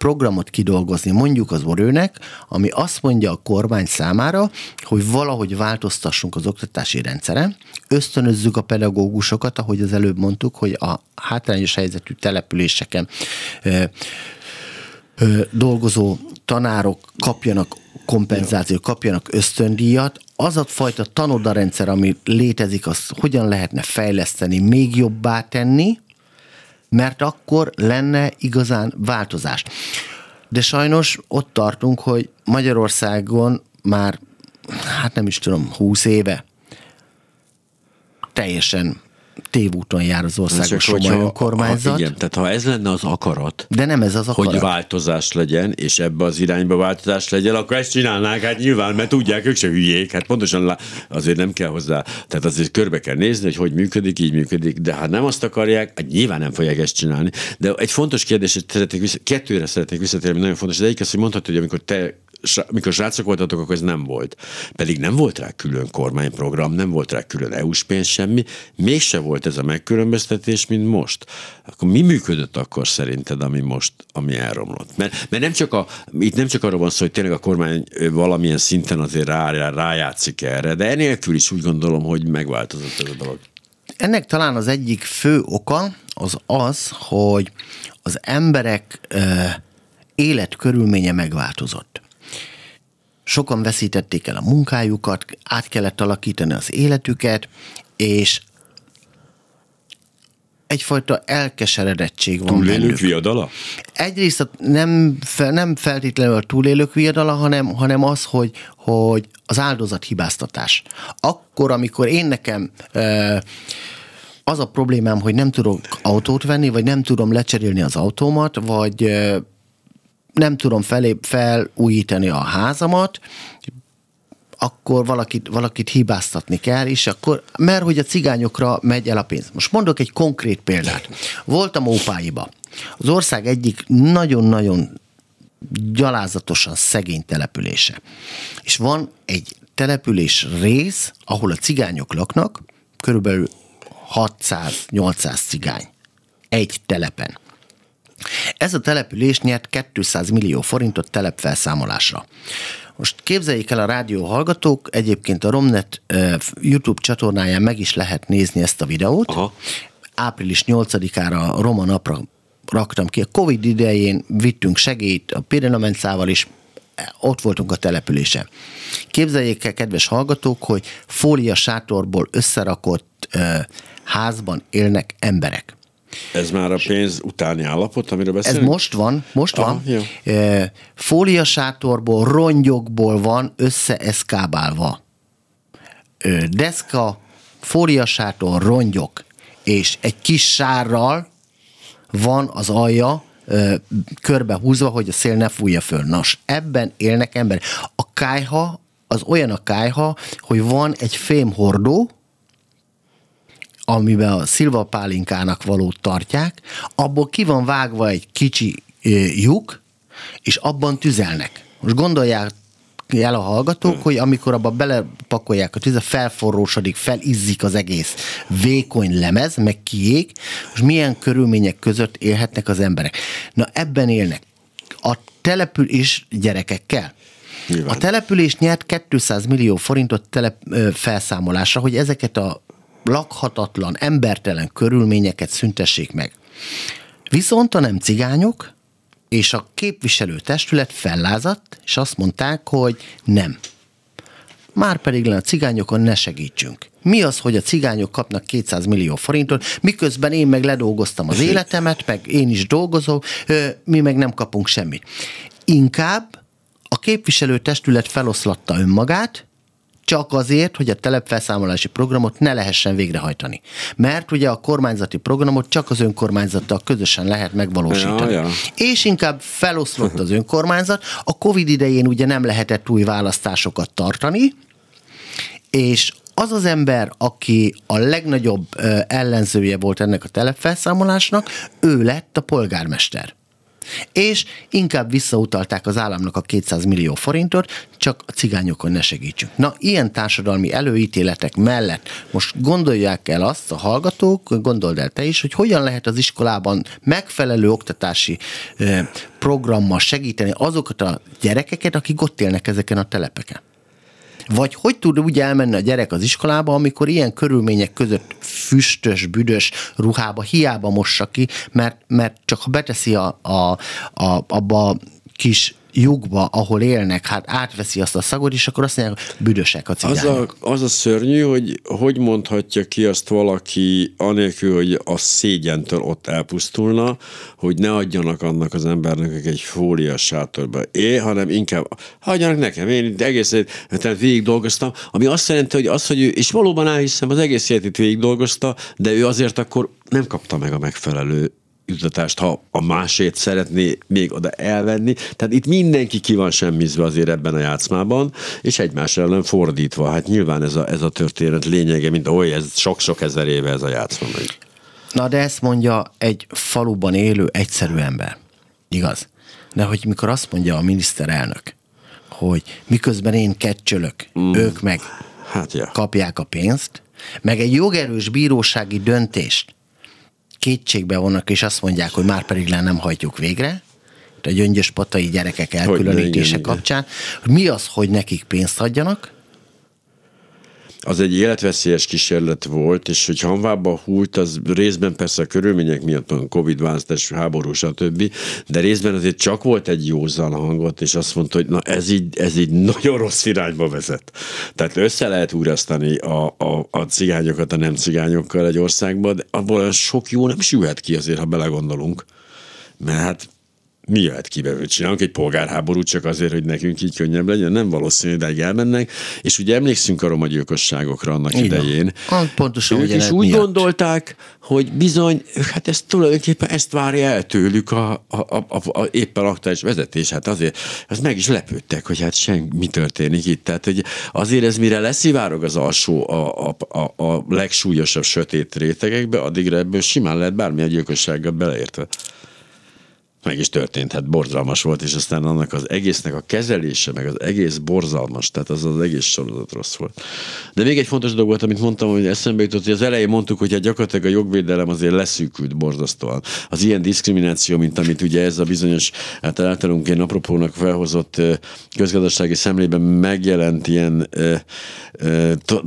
programot kidolgozni mondjuk az orőnek, ami azt mondja a kormány számára, hogy valahogy változtassunk az oktatási rendszeren, ösztönözzük a pedagógusokat, ahogy az előbb mondtuk, hogy a hátrányos helyzetű településeken ö, ö, dolgozó tanárok kapjanak kompenzációt, kapjanak ösztöndíjat, az a fajta tanodarendszer, ami létezik, az hogyan lehetne fejleszteni, még jobbá tenni, mert akkor lenne igazán változás. De sajnos ott tartunk, hogy Magyarországon már, hát nem is tudom, húsz éve teljesen tévúton jár az országos Soma önkormányzat. Ha, igen, tehát ha ez lenne az akarat, de nem ez az akarat. hogy változás legyen, és ebbe az irányba változás legyen, akkor ezt csinálnák, hát nyilván, mert tudják, ők se hülyék, hát pontosan azért nem kell hozzá, tehát azért körbe kell nézni, hogy hogy működik, így működik, de ha nem azt akarják, hát nyilván nem fogják ezt csinálni. De egy fontos kérdés, hogy szeretnék vissza, kettőre szeretnék visszatérni, nagyon fontos. Az egyik az, hogy mondhatod, hogy amikor te mikor srácok voltatok, akkor ez nem volt. Pedig nem volt rá külön kormányprogram, nem volt rá külön EU-s pénz, semmi. Mégse volt ez a megkülönböztetés, mint most. Akkor mi működött akkor szerinted, ami most, ami elromlott? Mert, mert nem csak a, itt nem csak arról van szó, hogy tényleg a kormány valamilyen szinten azért rá, rá, rájátszik erre, de enélkül is úgy gondolom, hogy megváltozott ez a dolog. Ennek talán az egyik fő oka az az, hogy az emberek életkörülménye megváltozott sokan veszítették el a munkájukat, át kellett alakítani az életüket, és egyfajta elkeseredettség van Túlélők bennük. viadala? Egyrészt nem, nem feltétlenül a túlélők viadala, hanem, hanem az, hogy, hogy az áldozat hibáztatás. Akkor, amikor én nekem az a problémám, hogy nem tudok autót venni, vagy nem tudom lecserélni az autómat, vagy nem tudom felé, felújítani a házamat, akkor valakit, valakit hibáztatni kell, és akkor, mert hogy a cigányokra megy el a pénz. Most mondok egy konkrét példát. Voltam Ópáiba. Az ország egyik nagyon-nagyon gyalázatosan szegény települése. És van egy település rész, ahol a cigányok laknak, körülbelül 600-800 cigány. Egy telepen. Ez a település nyert 200 millió forintot telepfelszámolásra. Most képzeljék el a rádió hallgatók, egyébként a Romnet YouTube csatornáján meg is lehet nézni ezt a videót. Aha. Április 8-ára a Roma napra raktam ki. A Covid idején vittünk segélyt a Pirenamencával is, ott voltunk a településen. Képzeljék el, kedves hallgatók, hogy fólia sátorból összerakott házban élnek emberek. Ez már a pénz utáni állapot, amiről beszélünk? Ez most van, most Aha, van. Jó. Fóliasátorból, rongyokból van összeeszkábálva. Deszka, fóliasátor, rongyok, és egy kis sárral van az alja e, körbehúzva, hogy a szél ne fújja föl. Nos, ebben élnek emberek. A kájha az olyan a kájha, hogy van egy fémhordó, amiben a szilvapálinkának valót tartják, abból ki van vágva egy kicsi lyuk, és abban tüzelnek. Most gondolják el a hallgatók, hogy amikor abba belepakolják a tüzet, felforrósodik, felizzik az egész vékony lemez, meg kiég, és milyen körülmények között élhetnek az emberek. Na ebben élnek. A település gyerekekkel. Nyilván. A település nyert 200 millió forintot telep, felszámolásra, hogy ezeket a lakhatatlan, embertelen körülményeket szüntessék meg. Viszont a nem cigányok és a képviselő testület fellázadt, és azt mondták, hogy nem. Már pedig a cigányokon ne segítsünk. Mi az, hogy a cigányok kapnak 200 millió forintot, miközben én meg ledolgoztam az életemet, meg én is dolgozom, mi meg nem kapunk semmit. Inkább a képviselő testület feloszlatta önmagát, csak azért, hogy a telepfelszámolási programot ne lehessen végrehajtani. Mert ugye a kormányzati programot csak az önkormányzattal közösen lehet megvalósítani. Ja, ja. És inkább feloszlott az önkormányzat. A Covid idején ugye nem lehetett új választásokat tartani, és az az ember, aki a legnagyobb ellenzője volt ennek a telepfelszámolásnak, ő lett a polgármester és inkább visszautalták az államnak a 200 millió forintot, csak a cigányokon ne segítsünk. Na, ilyen társadalmi előítéletek mellett most gondolják el azt a hallgatók, gondold el te is, hogy hogyan lehet az iskolában megfelelő oktatási programmal segíteni azokat a gyerekeket, akik ott élnek ezeken a telepeken. Vagy hogy tud úgy elmenni a gyerek az iskolába, amikor ilyen körülmények között füstös, büdös ruhába hiába mossa ki, mert, mert csak ha beteszi a, a, a, abba a kis lyukba, ahol élnek, hát átveszi azt a szagot, és akkor azt mondják, büdösek a cigányok. Az a, az a szörnyű, hogy hogy mondhatja ki azt valaki, anélkül, hogy a szégyentől ott elpusztulna, hogy ne adjanak annak az embernek egy fóliás sátorba. É, hanem inkább hagyjanak nekem, én egész tehát végig dolgoztam, ami azt jelenti, hogy az, hogy ő, és valóban elhiszem, az egész életét végig dolgozta, de ő azért akkor nem kapta meg a megfelelő juttatást, ha a másét szeretné még oda elvenni. Tehát itt mindenki ki van semmizve azért ebben a játszmában, és egymás ellen fordítva. Hát nyilván ez a, ez a történet lényege, mint oly, ez sok-sok ezer éve ez a játszma. Na de ezt mondja egy faluban élő egyszerű ember. Igaz? De hogy mikor azt mondja a miniszterelnök, hogy miközben én kecsölök, mm. ők meg hát ja. kapják a pénzt, meg egy jogerős bírósági döntést kétségbe vannak, és azt mondják, hogy már pedig le nem hajtjuk végre, a gyöngyös patai gyerekek elkülönítése hogy kapcsán, hogy mi az, hogy nekik pénzt adjanak, az egy életveszélyes kísérlet volt, és hogy hanvába húlt, az részben persze a körülmények miatt, a Covid választás, háború, stb., de részben azért csak volt egy józan hangot, és azt mondta, hogy na ez így, ez így nagyon rossz irányba vezet. Tehát össze lehet úrasztani a, a, a cigányokat a nem cigányokkal egy országban, de abból sok jó nem sülhet ki azért, ha belegondolunk. Mert hát mi jöhet ki belőle? Csinálunk egy polgárháborút csak azért, hogy nekünk így könnyebb legyen? Nem valószínű, de elmennek. És ugye emlékszünk a roma gyilkosságokra annak Igen. idején. Pontosan ők is úgy miatt. gondolták, hogy bizony, hát ezt tulajdonképpen ezt várja el tőlük a, a, a, a, a éppen aktuális vezetés. Hát azért, az meg is lepődtek, hogy hát sem mi történik itt. Tehát, hogy azért ez mire leszivárog az alsó, a, a, a, a legsúlyosabb sötét rétegekbe, addigra ebből simán lehet bármilyen gyilkossággal beleértve meg is történt, hát borzalmas volt, és aztán annak az egésznek a kezelése, meg az egész borzalmas, tehát az az egész sorozat rossz volt. De még egy fontos dolog volt, amit mondtam, hogy eszembe jutott, hogy az elején mondtuk, hogy hát gyakorlatilag a jogvédelem azért leszűkült borzasztóan. Az ilyen diszkrimináció, mint amit ugye ez a bizonyos, hát általunk én apropónak felhozott közgazdasági szemlében megjelent ilyen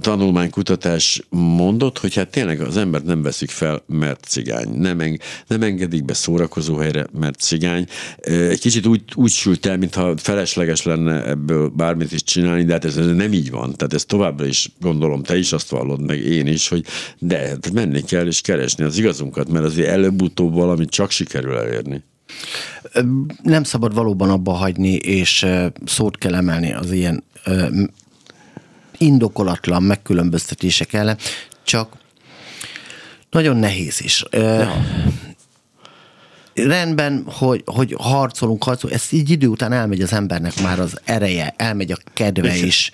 tanulmánykutatás mondott, hogy hát tényleg az embert nem veszik fel, mert cigány. Nem, eng- nem engedik be szórakozó helyre, mert cigány. Egy kicsit úgy, úgy sült el, mintha felesleges lenne ebből bármit is csinálni, de hát ez, ez nem így van. Tehát ez továbbra is gondolom, te is azt vallod, meg én is, hogy de hát menni kell és keresni az igazunkat, mert azért előbb-utóbb valamit csak sikerül elérni. Nem szabad valóban abba hagyni, és szót kell emelni az ilyen indokolatlan megkülönböztetések ellen, csak nagyon nehéz is. Ja rendben, hogy, hogy harcolunk, harcolunk, ez így idő után elmegy az embernek már az ereje, elmegy a kedve is.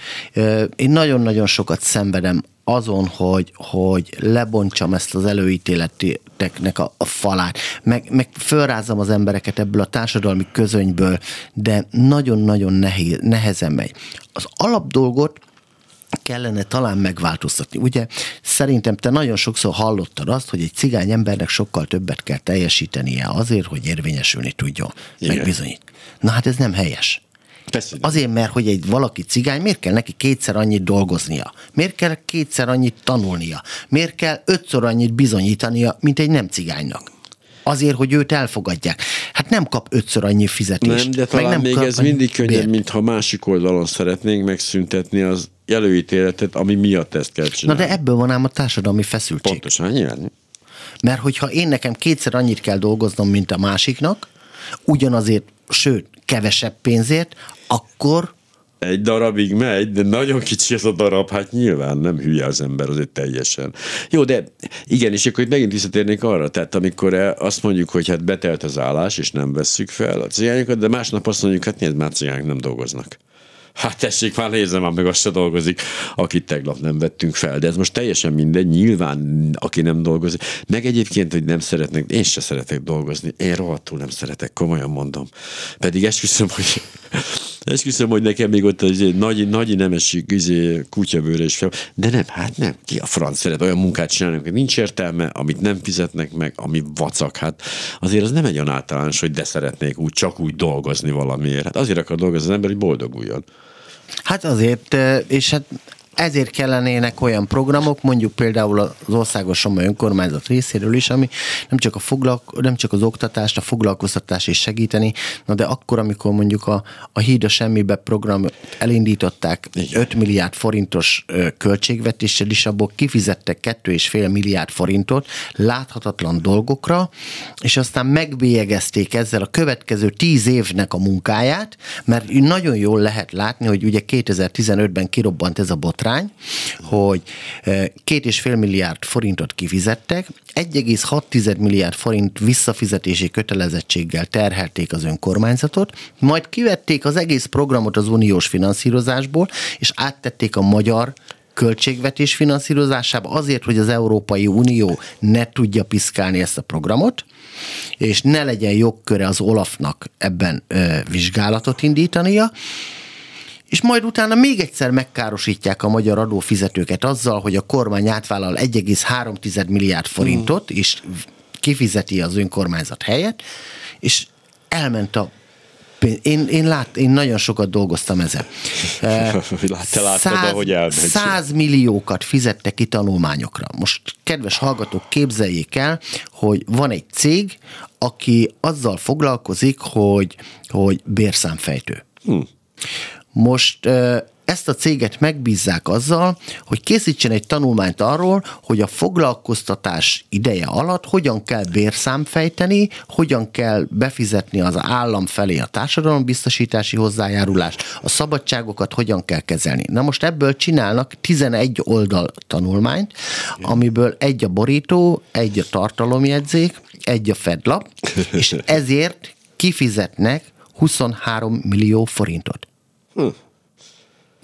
Én nagyon-nagyon sokat szenvedem azon, hogy, hogy lebontsam ezt az előítéleteknek a, a falát, meg, meg fölrázom az embereket ebből a társadalmi közönyből, de nagyon-nagyon nehéz, nehezen megy. Az alapdolgot kellene talán megváltoztatni. Ugye szerintem te nagyon sokszor hallottad azt, hogy egy cigány embernek sokkal többet kell teljesítenie azért, hogy érvényesülni tudjon, Igen. meg bizonyít. Na hát ez nem helyes. Persze. Azért, mert hogy egy valaki cigány, miért kell neki kétszer annyit dolgoznia? Miért kell kétszer annyit tanulnia? Miért kell ötször annyit bizonyítania, mint egy nem cigánynak? azért, hogy őt elfogadják. Hát nem kap ötször annyi fizetést. Nem, de talán nem még ez mindig könnyebb, mint ha másik oldalon szeretnénk megszüntetni az előítéletet, ami miatt ezt kell csinálni. Na de ebből van ám a társadalmi feszültség. Pontosan, nyilván. Mert hogyha én nekem kétszer annyit kell dolgoznom, mint a másiknak, ugyanazért, sőt, kevesebb pénzért, akkor egy darabig megy, de nagyon kicsi ez a darab, hát nyilván nem hülye az ember azért teljesen. Jó, de igen, és akkor itt megint visszatérnék arra, tehát amikor azt mondjuk, hogy hát betelt az állás, és nem vesszük fel a cigányokat, de másnap azt mondjuk, hát nézd, már cigányok nem dolgoznak. Hát tessék, már nézem, már meg azt se dolgozik, akit tegnap nem vettünk fel. De ez most teljesen mindegy, nyilván, aki nem dolgozik. Meg egyébként, hogy nem szeretnek, én se szeretek dolgozni. Én rohadtul nem szeretek, komolyan mondom. Pedig esküszöm, hogy esküszöm, hogy nekem még ott az nagy, nagy nemesi izé, kutyabőre is fel. De nem, hát nem. Ki a franc szeret olyan munkát csinálni, hogy nincs értelme, amit nem fizetnek meg, ami vacak. Hát azért az nem egy olyan általános, hogy de szeretnék úgy, csak úgy dolgozni valamiért. Hát azért akar dolgozni az ember, hogy boldoguljon. Hát azért, és hát ezért kellenének olyan programok, mondjuk például az országos Somogy önkormányzat részéről is, ami nem csak, a foglalko- nem csak az oktatást, a foglalkoztatást is segíteni, na de akkor, amikor mondjuk a, a Híd a Semmibe program elindították Igen. 5 milliárd forintos költségvetéssel is, abból kifizettek 2,5 milliárd forintot láthatatlan dolgokra, és aztán megbélyegezték ezzel a következő 10 évnek a munkáját, mert nagyon jól lehet látni, hogy ugye 2015-ben kirobbant ez a botrány, hogy két és fél milliárd forintot kifizettek, 1,6 milliárd forint visszafizetési kötelezettséggel terhelték az önkormányzatot, majd kivették az egész programot az uniós finanszírozásból, és áttették a magyar költségvetés finanszírozásába azért, hogy az Európai Unió ne tudja piszkálni ezt a programot, és ne legyen jogköre az Olafnak ebben ö, vizsgálatot indítania, és majd utána még egyszer megkárosítják a magyar adófizetőket azzal, hogy a kormány átvállal 1,3 milliárd forintot, és kifizeti az önkormányzat helyett, és elment a én, én, lát, én nagyon sokat dolgoztam ezen. Te láttad, ahogy elmegy. Száz milliókat fizettek ki tanulmányokra. Most, kedves hallgatók, képzeljék el, hogy van egy cég, aki azzal foglalkozik, hogy, hogy bérszámfejtő. Hm. Most ezt a céget megbízzák azzal, hogy készítsen egy tanulmányt arról, hogy a foglalkoztatás ideje alatt hogyan kell bérszámfejteni, hogyan kell befizetni az állam felé a társadalombiztosítási hozzájárulást, a szabadságokat hogyan kell kezelni. Na most ebből csinálnak 11 oldal tanulmányt, amiből egy a borító, egy a tartalomjegyzék, egy a fedlap, és ezért kifizetnek 23 millió forintot. Hm.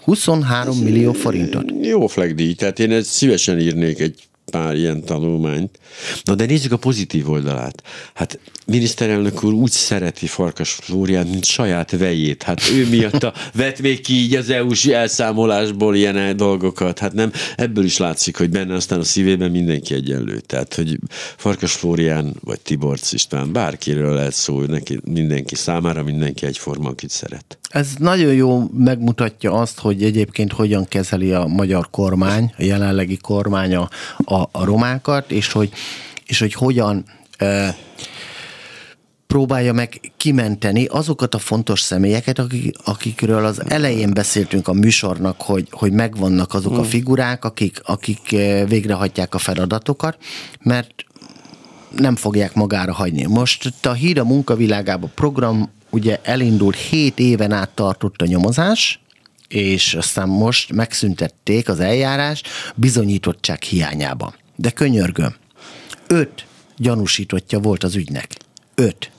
23 millió forintot. Jó flagdíj, tehát én ezt szívesen írnék egy pár ilyen tanulmányt. Na de nézzük a pozitív oldalát. Hát miniszterelnök úr úgy szereti Farkas Flórián, mint saját vejét. Hát ő miatt vett még ki így az EU-s elszámolásból ilyen dolgokat. Hát nem, ebből is látszik, hogy benne aztán a szívében mindenki egyenlő. Tehát, hogy Farkas Flórián vagy Tiborc István, bárkiről lehet szó, neki, mindenki számára mindenki egyforma, akit szeret. Ez nagyon jó megmutatja azt, hogy egyébként hogyan kezeli a magyar kormány, a jelenlegi kormány a, a, a romákat, és hogy, és hogy hogyan e, próbálja meg kimenteni azokat a fontos személyeket, akik, akikről az elején beszéltünk a műsornak, hogy, hogy megvannak azok a hmm. figurák, akik, akik végrehajtják a feladatokat, mert nem fogják magára hagyni. Most a Hír a munkavilágában program ugye elindult 7 éven át tartott a nyomozás, és aztán most megszüntették az eljárás bizonyítottság hiányában. De könyörgöm, öt gyanúsítottja volt az ügynek. Öt.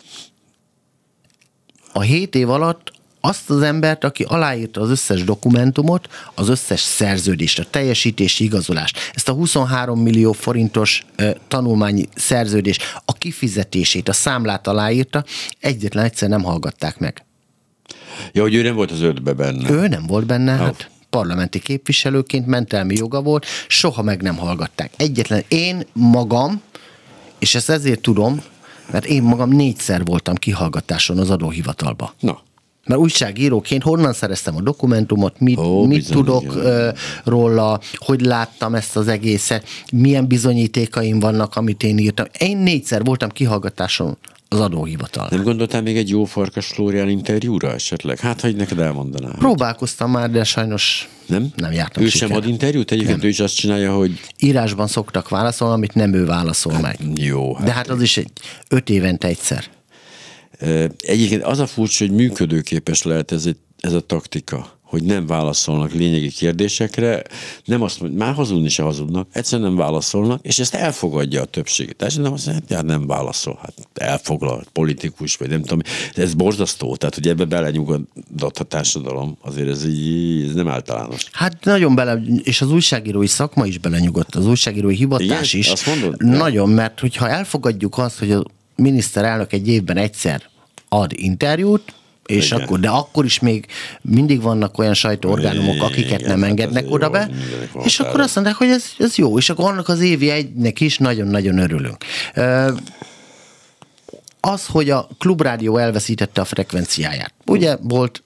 A hét év alatt azt az embert, aki aláírta az összes dokumentumot, az összes szerződést, a teljesítési igazolást, ezt a 23 millió forintos ö, tanulmányi szerződést, a kifizetését, a számlát aláírta, egyetlen egyszer nem hallgatták meg. Ja, hogy ő nem volt az ötbe benne. Ő nem volt benne, oh. hát parlamenti képviselőként mentelmi joga volt, soha meg nem hallgatták. Egyetlen én magam, és ezt ezért tudom, mert én magam négyszer voltam kihallgatáson az adóhivatalba. Na. Mert újságíróként honnan szereztem a dokumentumot, mit, Ó, mit bizony, tudok igen. róla, hogy láttam ezt az egészet, milyen bizonyítékaim vannak, amit én írtam. Én négyszer voltam kihallgatáson az adóhivatal. Nem gondoltál még egy jó Farkas Flórián interjúra esetleg? Hát, hogy neked elmondaná. Próbálkoztam már, de sajnos nem, nem jártam Ő siker. sem ad interjút? Egyébként nem. ő is azt csinálja, hogy... Írásban szoktak válaszolni, amit nem ő válaszol hát, meg. Jó. Hát de hát az is egy öt évente egyszer. Egyébként az a furcsa, hogy működőképes lehet ez, egy, ez a taktika hogy nem válaszolnak lényegi kérdésekre, nem azt mondja, már hazudni se hazudnak, egyszerűen nem válaszolnak, és ezt elfogadja a többség. Tehát nem azt mondja, hát nem válaszol, hát elfoglalt politikus, vagy nem tudom. Ez borzasztó, tehát hogy ebbe belenyugodott a társadalom, azért ez, így, ez nem általános. Hát nagyon bele, és az újságírói szakma is belenyugodt, az újságírói hivatás Igen? is. Azt mondod? Nagyon, mert hogyha elfogadjuk azt, hogy a miniszterelnök egy évben egyszer ad interjút, és Igen. akkor, de akkor is még mindig vannak olyan sajtóorgánumok, akiket Igen, nem hát engednek oda be, és akkor azt mondták, hogy ez, ez jó, és akkor annak az évi egynek is nagyon-nagyon örülünk. Az, hogy a klubrádió elveszítette a frekvenciáját. Ugye volt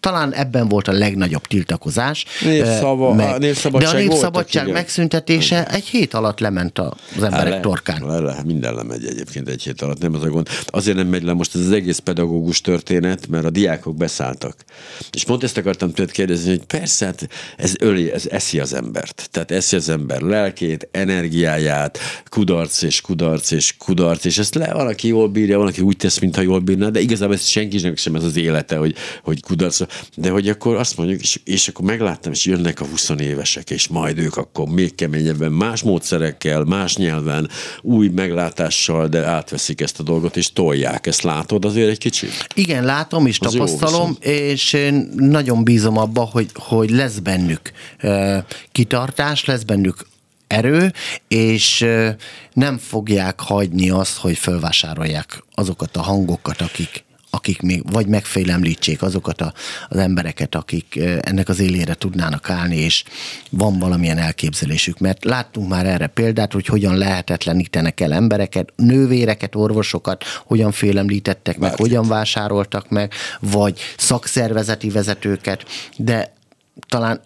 talán ebben volt a legnagyobb tiltakozás. Népszava, meg, a népszabadság de a népszabadság voltak, igen. megszüntetése egy hét alatt lement az emberek le, torkán. Le, le, minden lemegy egyébként egy hét alatt, nem az a gond. Azért nem megy le most ez az egész pedagógus történet, mert a diákok beszálltak. És pont ezt akartam tőled kérdezni, hogy persze, hát ez öli, ez eszi az embert. Tehát eszi az ember lelkét, energiáját, kudarc és kudarc és kudarc, és ezt le, valaki jól bírja, valaki úgy tesz, mintha jól bírná, de igazából ez senkinek sem ez az élete, hogy, hogy kudarc. De hogy akkor azt mondjuk, és, és akkor megláttam, és jönnek a 20 évesek, és majd ők akkor még keményebben, más módszerekkel, más nyelven, új meglátással, de átveszik ezt a dolgot, és tolják. Ezt látod azért egy kicsit? Igen, látom és tapasztalom, és én nagyon bízom abba, hogy, hogy lesz bennük kitartás, lesz bennük erő, és nem fogják hagyni azt, hogy fölvásárolják azokat a hangokat, akik akik még vagy megfélemlítsék azokat a, az embereket, akik ennek az élére tudnának állni, és van valamilyen elképzelésük. Mert láttunk már erre példát, hogy hogyan lehetetlenítenek el embereket, nővéreket, orvosokat, hogyan félemlítettek meg, Bárkit. hogyan vásároltak meg, vagy szakszervezeti vezetőket, de talán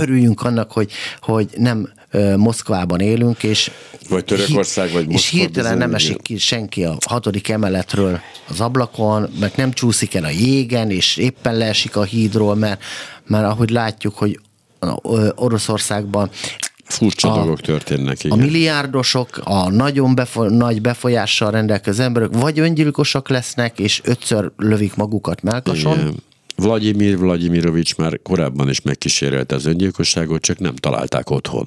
örüljünk annak, hogy, hogy nem Moszkvában élünk, és Vagy Törökország, vagy és Moszkva hirtelen nem esik ki senki a hatodik emeletről az ablakon, meg nem csúszik el a jégen, és éppen leesik a hídról, mert, mert ahogy látjuk, hogy Oroszországban Furcsa A- dolgok történnek, a igen. milliárdosok, a nagyon befo- nagy befolyással rendelkező emberek vagy öngyilkosak lesznek, és ötször lövik magukat melkason, Igen. Vladimir Vladimirovics már korábban is megkísérelte az öngyilkosságot, csak nem találták otthon.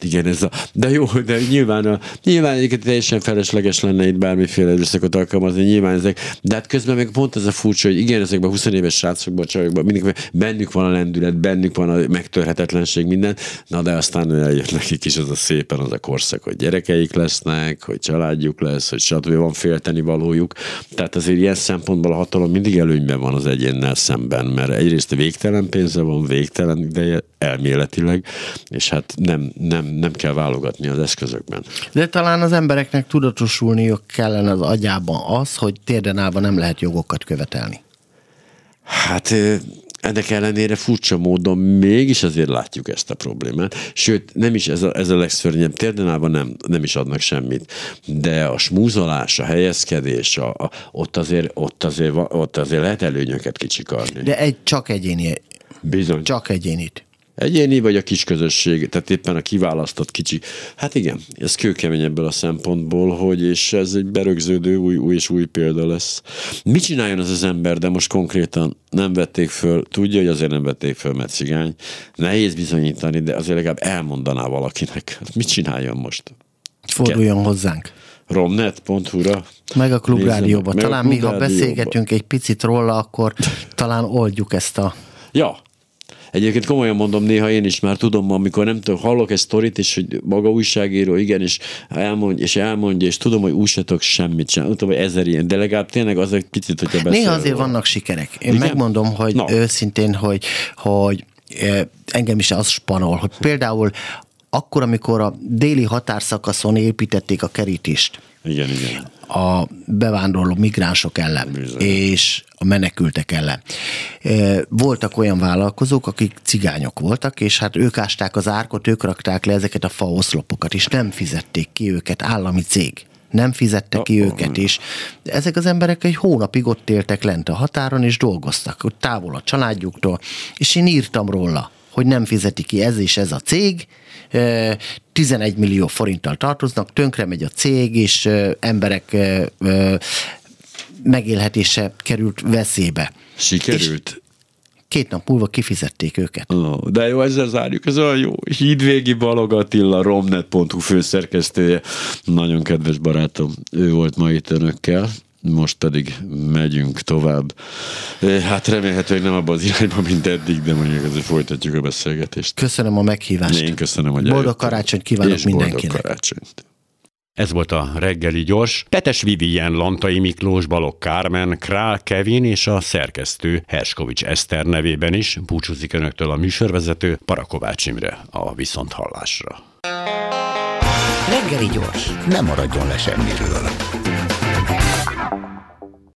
Igen, ez a, de jó, de nyilván, a, nyilván egyébként teljesen felesleges lenne itt bármiféle erőszakot alkalmazni, nyilván ezek, de hát közben meg pont ez a furcsa, hogy igen, ezekben a 20 éves srácokban, csajokban, mindig bennük van a lendület, bennük van a megtörhetetlenség, minden, na de aztán eljött nekik is az a szépen az a korszak, hogy gyerekeik lesznek, hogy családjuk lesz, hogy stb. van félteni valójuk. Tehát azért ilyen szempontból a hatalom mindig előnyben van az egyénnel szemben, mert egyrészt végtelen pénze van, végtelen ideje elméletileg, és hát nem, nem, nem kell válogatni az eszközökben. De talán az embereknek tudatosulniuk kellene az agyában az, hogy térden állva nem lehet jogokat követelni. Hát ennek ellenére furcsa módon mégis azért látjuk ezt a problémát. Sőt, nem is ez a, ez a legszörnyebb, térdenában nem, nem is adnak semmit. De a smúzolás, a helyezkedés, a, a, ott, azért, ott, azért, ott azért lehet előnyöket kicsikarni. De egy csak egyéni, Bizony. csak egyénit. Egyéni vagy a kis közösség, tehát éppen a kiválasztott kicsi. Hát igen, ez kőkemény ebből a szempontból, hogy és ez egy berögződő új, új és új példa lesz. Mit csináljon az az ember, de most konkrétan nem vették föl, tudja, hogy azért nem vették föl, mert cigány. Nehéz bizonyítani, de azért legalább elmondaná valakinek. Mit csináljon most? Forduljon hozzánk. Romnet.hu-ra? Meg a klubrádióba. Meg a Talán mi, ha beszélgetünk egy picit róla, akkor talán oldjuk ezt a... Ja. Egyébként komolyan mondom, néha én is már tudom, amikor nem tudom, hallok egy sztorit, és hogy maga újságíró, igen, és elmondja, és elmondja, és tudom, hogy úgy tudok semmit sem. Tudom, hogy ezer ilyen, de legalább tényleg az egy picit, hogyha beszél Néha azért vannak sikerek. Én Igen? megmondom, hogy Na. őszintén, hogy, hogy eh, engem is az spanol, hogy például akkor, amikor a déli határszakaszon építették a kerítést, Igen, igen. a bevándorló migránsok ellen, Bizony. és a menekültek ellen. E, Voltak olyan vállalkozók, akik cigányok voltak, és hát ők ásták az árkot, ők rakták le ezeket a faoszlopokat, és nem fizették ki őket, állami cég. Nem fizette ki Oh, őket, és ezek az emberek egy hónapig ott éltek lent a határon, és dolgoztak, ott távol a családjuktól, és én írtam róla, hogy nem fizeti ki ez és ez a cég, eh, 11 millió forinttal tartoznak, tönkre megy a cég, és emberek megélhetése került veszélybe. Sikerült? Két nap múlva kifizették őket. De jó, ezzel zárjuk, ez olyan jó. Hídvégi Balog Attila, romnet.hu főszerkesztője, nagyon kedves barátom, ő volt ma itt önökkel, most pedig megyünk tovább. Eh, Hát remélhetőleg nem abban az irányban, mint eddig, de mondjuk azért folytatjuk a beszélgetést. Köszönöm a meghívást. Én köszönöm, hogy Boldog eljöttem. karácsonyt kívánok És boldog mindenkinek. karácsonyt. Ez volt a reggeli gyors. Petes Vivien, Lantai Miklós, Balog Kármen, Král Kevin és a szerkesztő Herskovics Eszter nevében is búcsúzik önöktől a műsorvezető Parakovács Imre a viszonthallásra. Reggeli gyors, nem maradjon le semmiről. Thank you.